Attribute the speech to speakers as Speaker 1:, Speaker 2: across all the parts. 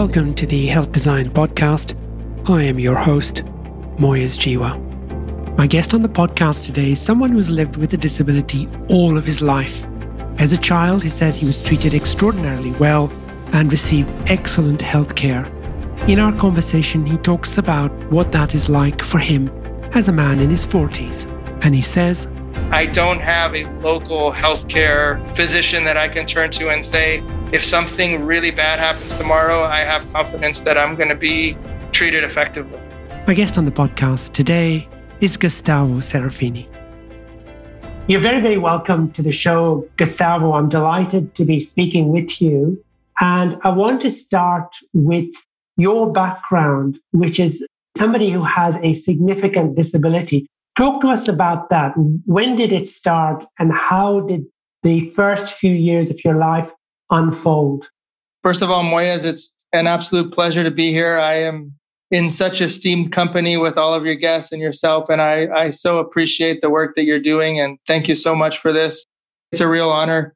Speaker 1: Welcome to the Health Design Podcast. I am your host, Moyez Jiwa. My guest on the podcast today is someone who's lived with a disability all of his life. As a child, he said he was treated extraordinarily well and received excellent health care. In our conversation, he talks about what that is like for him as a man in his 40s. And he says,
Speaker 2: I don't have a local healthcare physician that I can turn to and say, if something really bad happens tomorrow, I have confidence that I'm going to be treated effectively.
Speaker 1: My guest on the podcast today is Gustavo Serafini. You're very, very welcome to the show, Gustavo. I'm delighted to be speaking with you. And I want to start with your background, which is somebody who has a significant disability. Talk to us about that. When did it start and how did the first few years of your life unfold?
Speaker 2: First of all, Moyez, it's an absolute pleasure to be here. I am in such esteemed company with all of your guests and yourself. And I, I so appreciate the work that you're doing. And thank you so much for this. It's a real honor.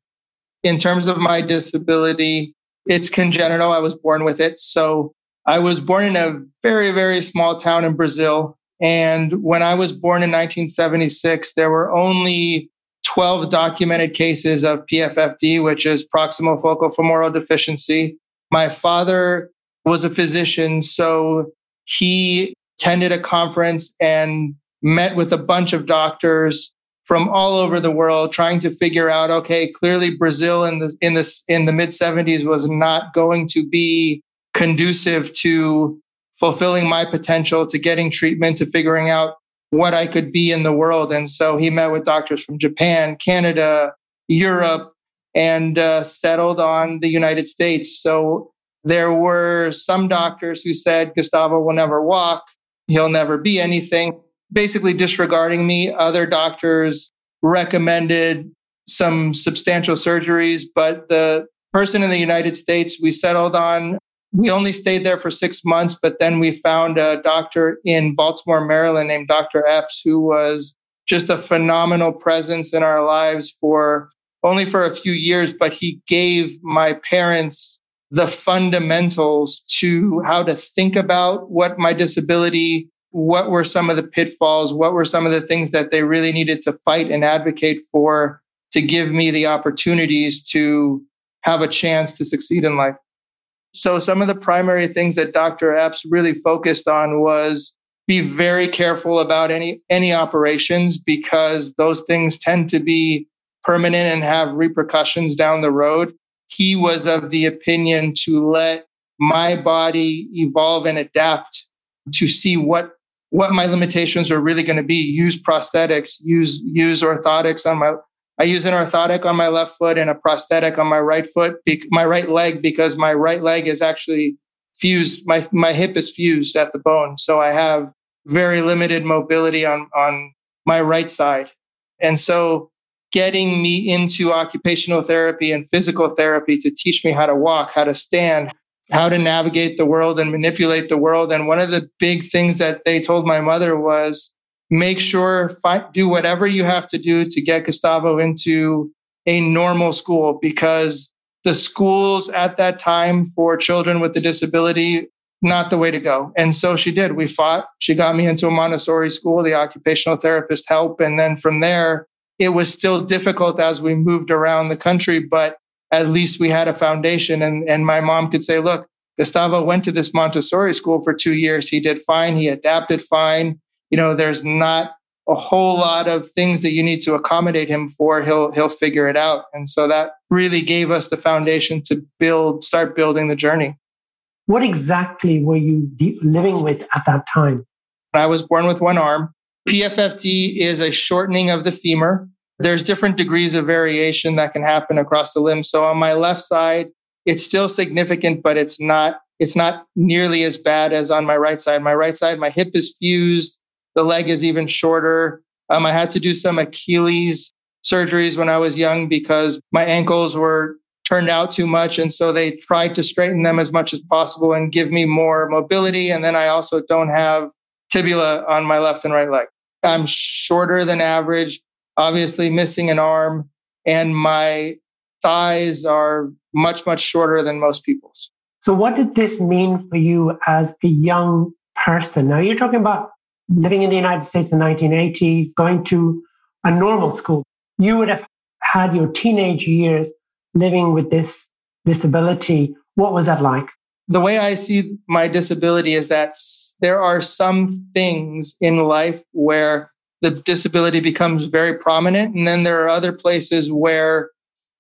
Speaker 2: In terms of my disability, it's congenital. I was born with it. So I was born in a very, very small town in Brazil. And when I was born in 1976, there were only 12 documented cases of PFFD, which is proximal focal femoral deficiency. My father was a physician, so he attended a conference and met with a bunch of doctors from all over the world trying to figure out okay clearly brazil in the in this in the mid 70s was not going to be conducive to fulfilling my potential to getting treatment to figuring out what I could be in the world. And so he met with doctors from Japan, Canada, Europe, and uh, settled on the United States. So there were some doctors who said Gustavo will never walk, he'll never be anything, basically disregarding me. Other doctors recommended some substantial surgeries, but the person in the United States we settled on we only stayed there for six months, but then we found a doctor in Baltimore, Maryland named Dr. Epps, who was just a phenomenal presence in our lives for only for a few years, but he gave my parents the fundamentals to how to think about what my disability, what were some of the pitfalls, what were some of the things that they really needed to fight and advocate for to give me the opportunities to have a chance to succeed in life. So some of the primary things that Dr. Epps really focused on was be very careful about any any operations because those things tend to be permanent and have repercussions down the road. He was of the opinion to let my body evolve and adapt to see what what my limitations are really going to be. Use prosthetics, use use orthotics on my I use an orthotic on my left foot and a prosthetic on my right foot, my right leg, because my right leg is actually fused. My, my hip is fused at the bone. So I have very limited mobility on, on my right side. And so getting me into occupational therapy and physical therapy to teach me how to walk, how to stand, how to navigate the world and manipulate the world. And one of the big things that they told my mother was make sure do whatever you have to do to get Gustavo into a normal school because the schools at that time for children with a disability not the way to go. And so she did. We fought. She got me into a Montessori school, the occupational therapist help. And then from there, it was still difficult as we moved around the country, but at least we had a foundation. And, and my mom could say, look, Gustavo went to this Montessori school for two years. He did fine. He adapted fine you know, there's not a whole lot of things that you need to accommodate him for. He'll he'll figure it out. And so that really gave us the foundation to build, start building the journey.
Speaker 1: What exactly were you de- living with at that time?
Speaker 2: I was born with one arm. PFFD is a shortening of the femur. There's different degrees of variation that can happen across the limb. So on my left side, it's still significant, but it's not it's not nearly as bad as on my right side. My right side, my hip is fused the leg is even shorter. Um, I had to do some Achilles surgeries when I was young because my ankles were turned out too much. And so they tried to straighten them as much as possible and give me more mobility. And then I also don't have fibula on my left and right leg. I'm shorter than average, obviously missing an arm, and my thighs are much, much shorter than most people's.
Speaker 1: So, what did this mean for you as a young person? Now, you're talking about living in the United States in the 1980s, going to a normal school. You would have had your teenage years living with this disability. What was that like?
Speaker 2: The way I see my disability is that there are some things in life where the disability becomes very prominent. And then there are other places where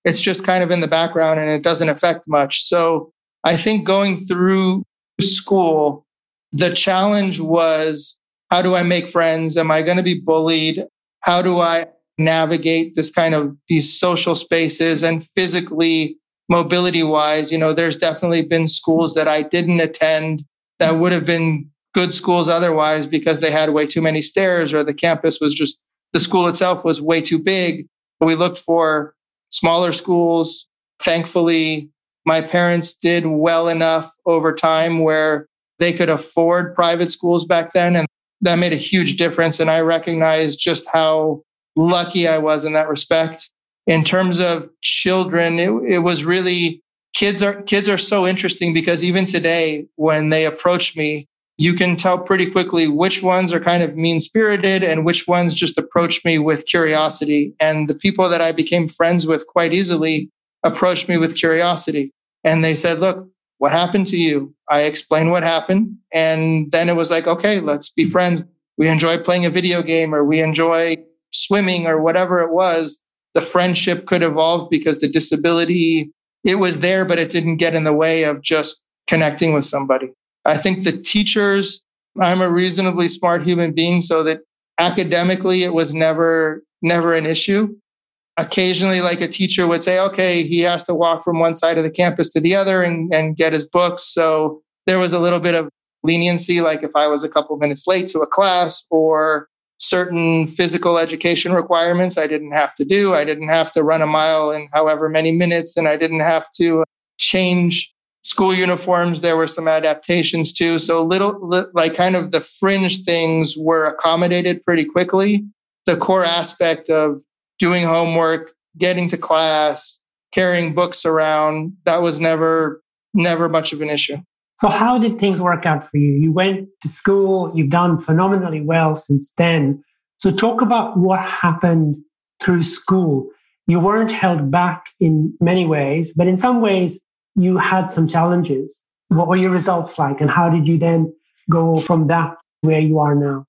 Speaker 2: it's just kind of in the background and it doesn't affect much. So I think going through school, the challenge was how do I make friends? Am I going to be bullied? How do I navigate this kind of these social spaces and physically mobility wise you know there's definitely been schools that i didn't attend that would have been good schools otherwise because they had way too many stairs or the campus was just the school itself was way too big we looked for smaller schools thankfully my parents did well enough over time where they could afford private schools back then and that made a huge difference and i recognized just how lucky I was in that respect. In terms of children, it, it was really kids are kids are so interesting because even today, when they approach me, you can tell pretty quickly which ones are kind of mean spirited and which ones just approach me with curiosity. And the people that I became friends with quite easily approached me with curiosity. And they said, Look, what happened to you? I explained what happened. And then it was like, okay, let's be friends. We enjoy playing a video game or we enjoy swimming or whatever it was, the friendship could evolve because the disability, it was there, but it didn't get in the way of just connecting with somebody. I think the teachers, I'm a reasonably smart human being, so that academically it was never, never an issue. Occasionally, like a teacher would say, okay, he has to walk from one side of the campus to the other and, and get his books. So there was a little bit of leniency, like if I was a couple minutes late to a class or certain physical education requirements I didn't have to do. I didn't have to run a mile in however many minutes, and I didn't have to uh, change school uniforms. There were some adaptations too. So little, like kind of the fringe things were accommodated pretty quickly. The core aspect of doing homework, getting to class, carrying books around, that was never, never much of an issue.
Speaker 1: So, how did things work out for you? You went to school, you've done phenomenally well since then. So, talk about what happened through school. You weren't held back in many ways, but in some ways, you had some challenges. What were your results like, and how did you then go from that where you are now?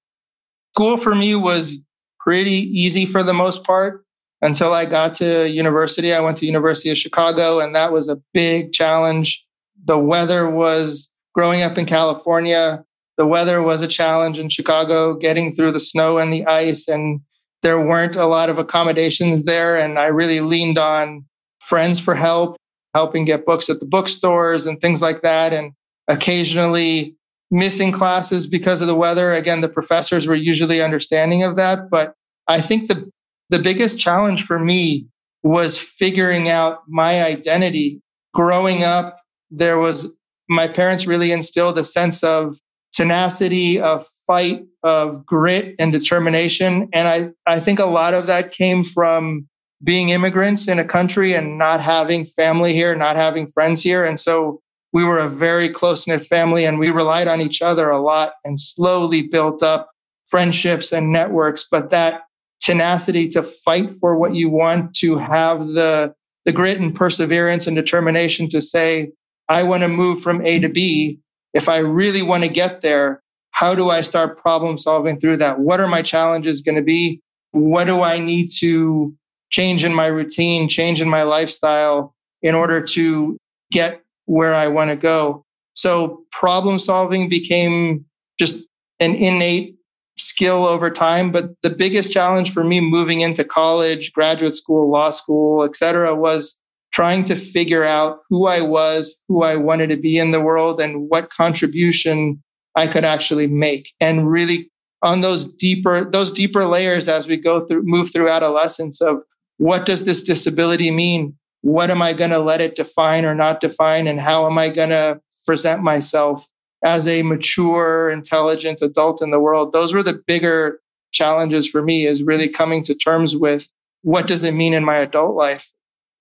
Speaker 2: School for me was pretty easy for the most part until I got to university. I went to University of Chicago, and that was a big challenge the weather was growing up in California. The weather was a challenge in Chicago, getting through the snow and the ice, and there weren't a lot of accommodations there. And I really leaned on friends for help, helping get books at the bookstores and things like that. And occasionally missing classes because of the weather. Again, the professors were usually understanding of that. But I think the, the biggest challenge for me was figuring out my identity. Growing up there was my parents really instilled a sense of tenacity, of fight, of grit and determination. And I, I think a lot of that came from being immigrants in a country and not having family here, not having friends here. And so we were a very close knit family and we relied on each other a lot and slowly built up friendships and networks. But that tenacity to fight for what you want, to have the, the grit and perseverance and determination to say, I want to move from A to B. If I really want to get there, how do I start problem solving through that? What are my challenges going to be? What do I need to change in my routine, change in my lifestyle in order to get where I want to go? So problem solving became just an innate skill over time. But the biggest challenge for me moving into college, graduate school, law school, et cetera, was trying to figure out who I was, who I wanted to be in the world, and what contribution I could actually make. And really on those deeper, those deeper layers as we go through, move through adolescence of what does this disability mean? What am I going to let it define or not define? And how am I going to present myself as a mature, intelligent adult in the world? Those were the bigger challenges for me is really coming to terms with what does it mean in my adult life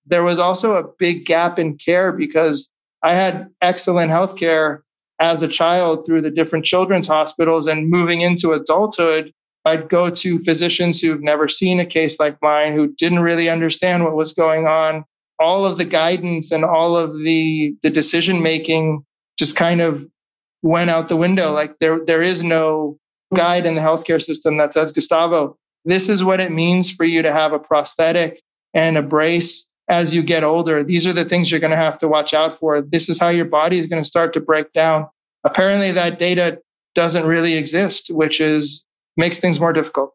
Speaker 2: there was also a big gap in care because I had excellent healthcare as a child through the different children's hospitals and moving into adulthood. I'd go to physicians who've never seen a case like mine, who didn't really understand what was going on. All of the guidance and all of the, the decision making just kind of went out the window. Like there, there is no guide in the healthcare system that says, Gustavo, this is what it means for you to have a prosthetic and a brace as you get older. These are the things you're going to have to watch out for. This is how your body is going to start to break down. Apparently, that data doesn't really exist, which is makes things more difficult.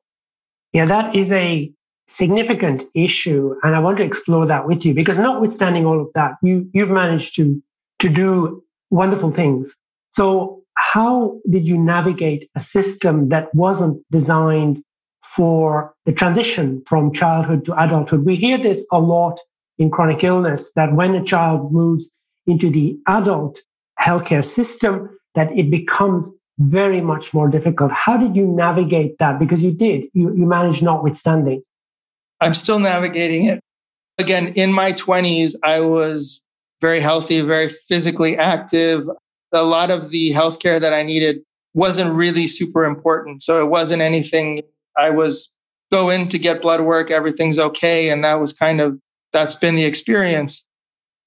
Speaker 1: Yeah, that is a significant issue, and I want to explore that with you because, notwithstanding all of that, you you've managed to to do wonderful things. So, how did you navigate a system that wasn't designed for the transition from childhood to adulthood? We hear this a lot in chronic illness that when a child moves into the adult healthcare system, that it becomes very much more difficult. How did you navigate that? Because you did, you, you managed notwithstanding.
Speaker 2: I'm still navigating it. Again, in my 20s, I was very healthy, very physically active. A lot of the healthcare that I needed wasn't really super important. So it wasn't anything I was go in to get blood work, everything's okay. And that was kind of that's been the experience.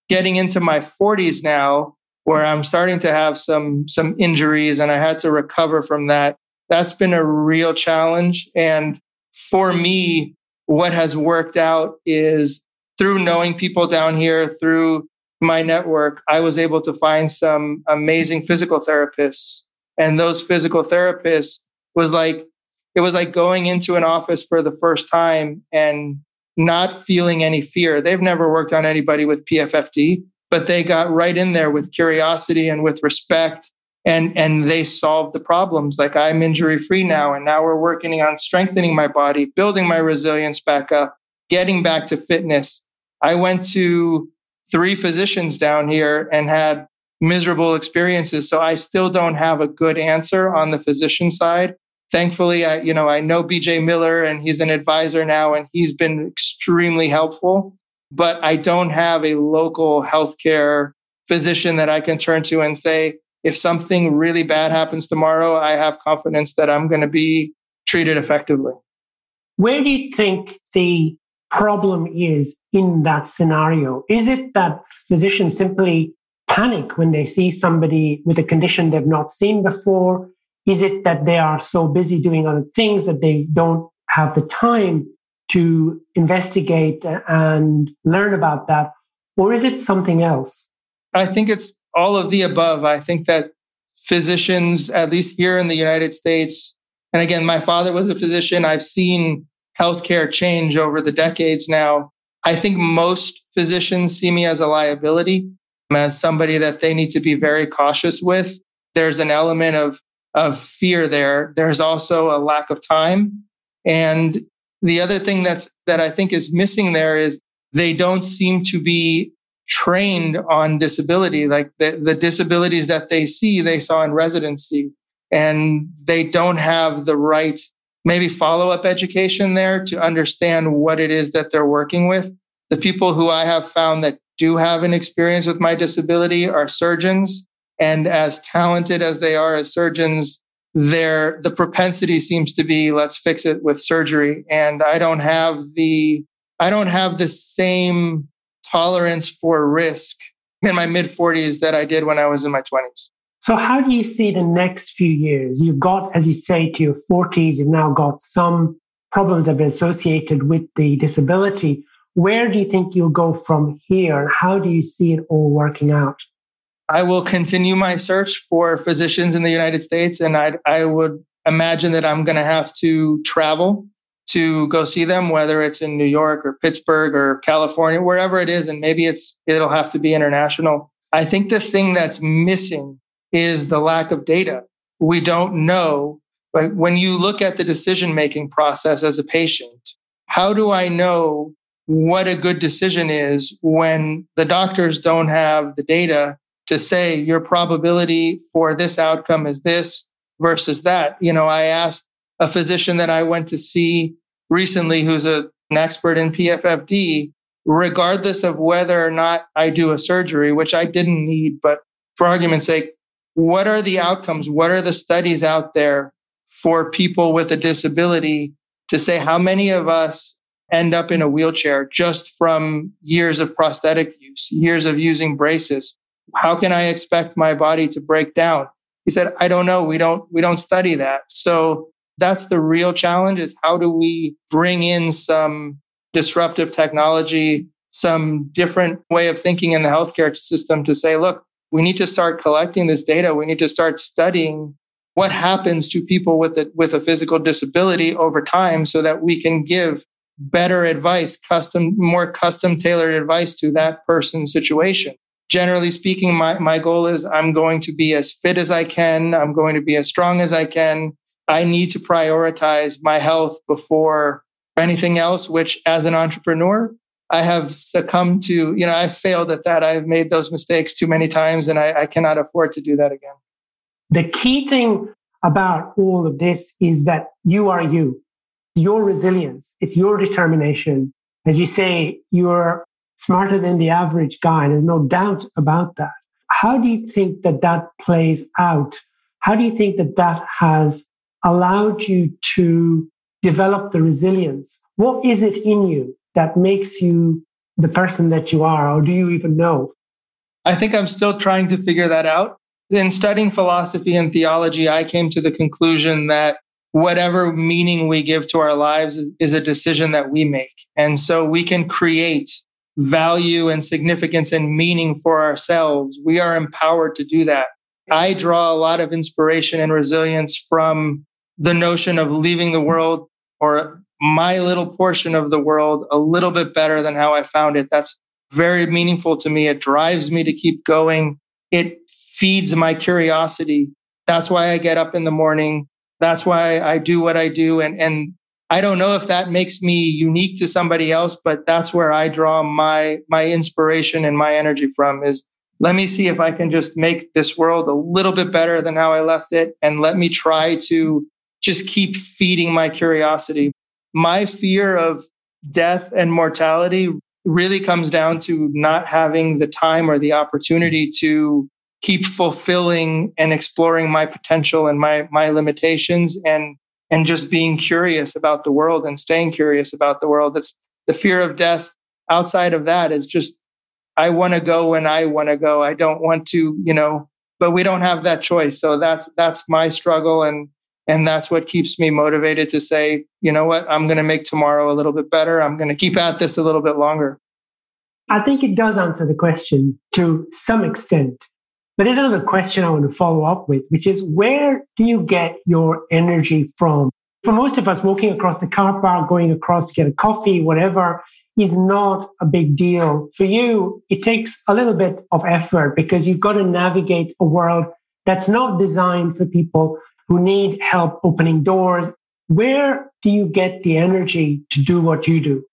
Speaker 2: Getting into my 40s now, where I'm starting to have some some injuries and I had to recover from that. That's been a real challenge. And for me, what has worked out is through knowing people down here, through my network, I was able to find some amazing physical therapists. And those physical therapists was like, it was like going into an office for the first time and not feeling any fear. They've never worked on anybody with PFFD, but they got right in there with curiosity and with respect and and they solved the problems. Like i'm injury free now and now we're working on strengthening my body building my resilience back up getting back to fitness. I went to three physicians down here and had miserable experiences so i still don't have a good answer on the physician side. Thankfully, I, you know, I know BJ Miller and he's an advisor now and he's been extremely helpful, but I don't have a local healthcare physician that I can turn to and say, if something really bad happens tomorrow, I have confidence that I'm going to be treated effectively.
Speaker 1: Where do you think the problem is in that scenario? Is it that physicians simply panic when they see somebody with a condition they've not seen before? Is it that they are so busy doing other things that they don't have the time to investigate and learn about that? Or is it something else?
Speaker 2: I think it's all of the above. I think that physicians, at least here in the United States, and again, my father was a physician. I've seen healthcare change over the decades now. I think most physicians see me as a liability, as somebody that they need to be very cautious with. There's an element of of fear there. There's also a lack of time. And the other thing that's that I think is missing there is they don't seem to be trained on disability. Like the, the disabilities that they see, they saw in residency. And they don't have the right, maybe follow up education there to understand what it is that they're working with. The people who I have found that do have an experience with my disability are surgeons and as talented as they are as surgeons, their the propensity seems to be let's fix it with surgery. And I don't have the I don't have the same tolerance for risk in my mid 40s that I did when I was in my 20s.
Speaker 1: So, how do you see the next few years? You've got, as you say, to your 40s, you've now got some problems that are associated with the disability. Where do you think you'll go from here? And how do you see it all working out?
Speaker 2: I will continue my search for physicians in the United States, and I, I would imagine that I'm going to have to travel to go see them, whether it's in New York or Pittsburgh or California, wherever it is, and maybe it's it'll have to be international. I think the thing that's missing is the lack of data. We don't know. Like when you look at the decision making process as a patient, how do I know what a good decision is when the doctors don't have the data to say your probability for this outcome is this versus that. You know, I asked a physician that I went to see recently who's a, an expert in PFFD, regardless of whether or not I do a surgery, which I didn't need, but for argument's sake, what are the outcomes? What are the studies out there for people with a disability to say how many of us end up in a wheelchair just from years of prosthetic use, years of using braces? How can I expect my body to break down? He said, I don't know. We don't, we don't study that. So that's the real challenge is how do we bring in some disruptive technology, some different way of thinking in the healthcare system to say, look, we need to start collecting this data. We need to start studying what happens to people with a, with a physical disability over time so that we can give better advice, custom, more custom tailored advice to that person's situation. Generally speaking, my, my goal is I'm going to be as fit as I can. I'm going to be as strong as I can. I need to prioritize my health before anything else, which as an entrepreneur, I have succumbed to, you know, I've failed at that. I've made those mistakes too many times and I, I cannot afford to do that again.
Speaker 1: The key thing about all of this is that you are you, your resilience, it's your determination. As you say, you're smarter than the average guy. There's no doubt about that. How do you think that that plays out? How do you think that that has allowed you to develop the resilience? What is it in you that makes you the person that you are, or do you even know?
Speaker 2: I think I'm still trying to figure that out. In studying philosophy and theology, I came to the conclusion that whatever meaning we give to our lives is, a decision that we make. And so we can create value and significance and meaning for ourselves. We are empowered to do that. I draw a lot of inspiration and resilience from the notion of leaving the world or my little portion of the world a little bit better than how I found it. That's very meaningful to me. It drives me to keep going. It feeds my curiosity. That's why I get up in the morning. That's why I do what I do. And, and I don't know if that makes me unique to somebody else, but that's where I draw my, my inspiration and my energy from is let me see if I can just make this world a little bit better than how I left it. And let me try to just keep feeding my curiosity. My fear of death and mortality really comes down to not having the time or the opportunity to keep fulfilling and exploring my potential and my my limitations and and just being curious about the world and staying curious about the world. That's the fear of death outside of that is just i want to go when i want to go. I don't want to you know but we don't have that choice. So that's that's my struggle and and that's what keeps me motivated to say, you know what, I'm going to make tomorrow a little bit better. I'm going to keep at this a little bit longer.
Speaker 1: I think it does answer the question to some extent. But there's another question I want to follow up with, which is where do you get your energy from? For most of us, walking across the car park, going across to get a coffee, whatever, is not a big deal. For you, it takes a little bit of effort because you've got to navigate a world that's not designed for people who need help opening doors. Where do you get the energy to do what you do?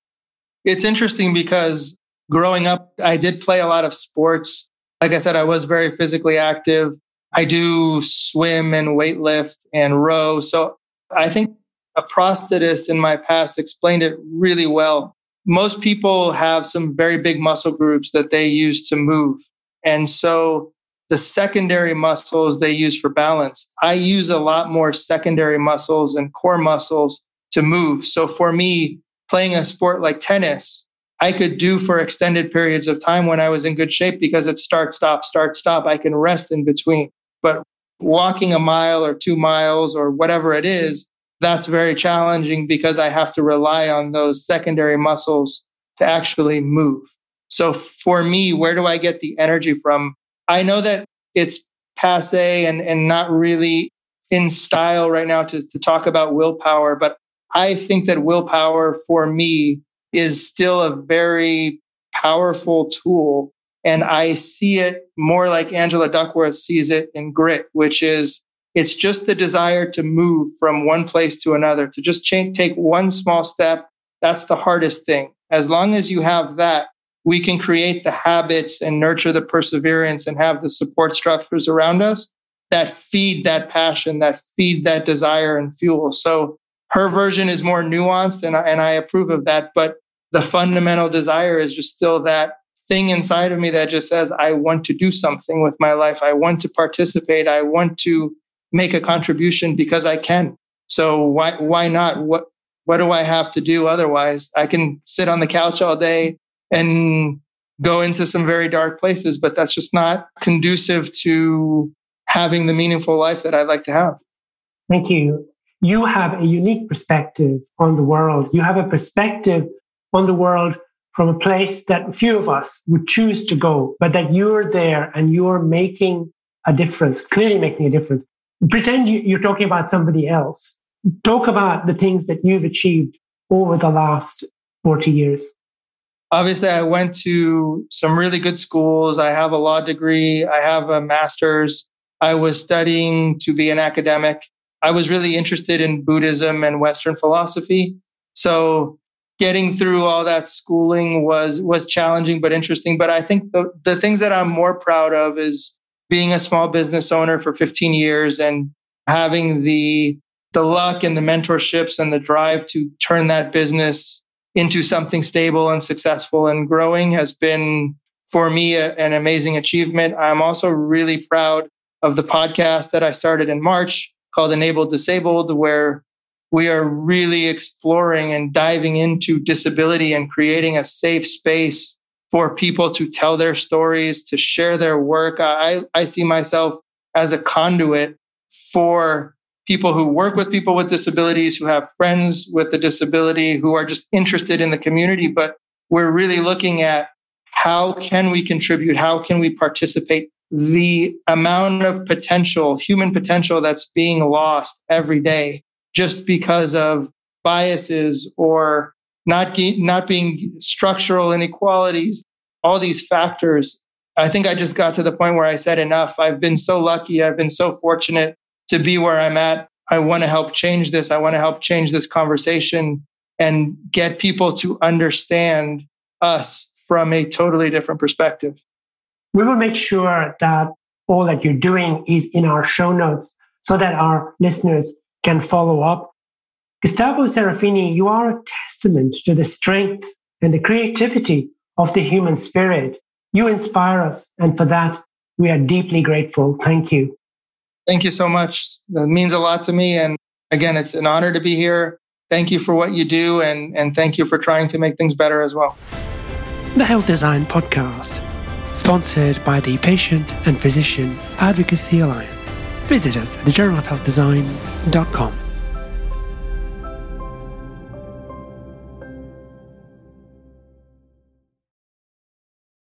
Speaker 2: It's interesting because growing up, I did play a lot of sports. Like I said, I was very physically active. I do swim and weightlift and row. So I think a prosthetist in my past explained it really well. Most people have some very big muscle groups that they use to move. And so the secondary muscles they use for balance. I use a lot more secondary muscles and core muscles to move. So for me, playing a sport like tennis, I could do for extended periods of time when I was in good shape because it's start, stop, start, stop. I can rest in between. But walking a mile or two miles or whatever it is, that's very challenging because I have to rely on those secondary muscles to actually move. So for me, where do I get the energy from? I know that it's passe and, and not really in style right now to, to talk about willpower, but I think that willpower for me is still a very powerful tool. And I see it more like Angela Duckworth sees it in grit, which is it's just the desire to move from one place to another, to just change, take one small step. That's the hardest thing. As long as you have that, we can create the habits and nurture the perseverance and have the support structures around us that feed that passion, that feed that desire and fuel. So her version is more nuanced and I, and I approve of that. But the fundamental desire is just still that thing inside of me that just says, I want to do something with my life. I want to participate. I want to make a contribution because I can. So why why not? What what do I have to do otherwise? I can sit on the couch all day and go into some very dark places, but that's just not conducive to having the meaningful life that I'd like to have.
Speaker 1: Thank you. You have a unique perspective on the world. You have a perspective on the world from a place that few of us would choose to go, but that you're there and you're making a difference, clearly making a difference. Pretend you're talking about somebody else. Talk about the things that you've achieved over the last 40 years.
Speaker 2: Obviously, I went to some really good schools. I have a law degree. I have a master's. I was studying to be an academic. I was really interested in Buddhism and Western philosophy. So getting through all that schooling was was challenging but interesting. But I think the, the things that I'm more proud of is being a small business owner for 15 years and having the the luck and the mentorships and the drive to turn that business into something stable and successful and growing has been for me a, an amazing achievement. I'm also really proud of the podcast that I started in March called Enabled Disabled, where we are really exploring and diving into disability and creating a safe space for people to tell their stories, to share their work. I, I see myself as a conduit for people who work with people with disabilities, who have friends with a disability, who are just interested in the community. But we're really looking at how can we contribute? How can we participate? The amount of potential, human potential that's being lost every day just because of biases or not, not being structural inequalities, all these factors. I think I just got to the point where I said enough. I've been so lucky. I've been so fortunate to be where I'm at. I want to help change this. I want to help change this conversation and get people to understand us from a totally different perspective.
Speaker 1: We will make sure that all that you're doing is in our show notes so that our listeners can follow up. Gustavo Serafini, you are a testament to the strength and the creativity of the human spirit. You inspire us. And for that, we are deeply grateful. Thank you.
Speaker 2: Thank you so much. That means a lot to me. And again, it's an honor to be here. Thank you for what you do. And, and thank you for trying to make things better as well.
Speaker 1: The Health Design Podcast, sponsored by the Patient and Physician Advocacy Alliance. Visit us at thejournalofhealthdesign.com.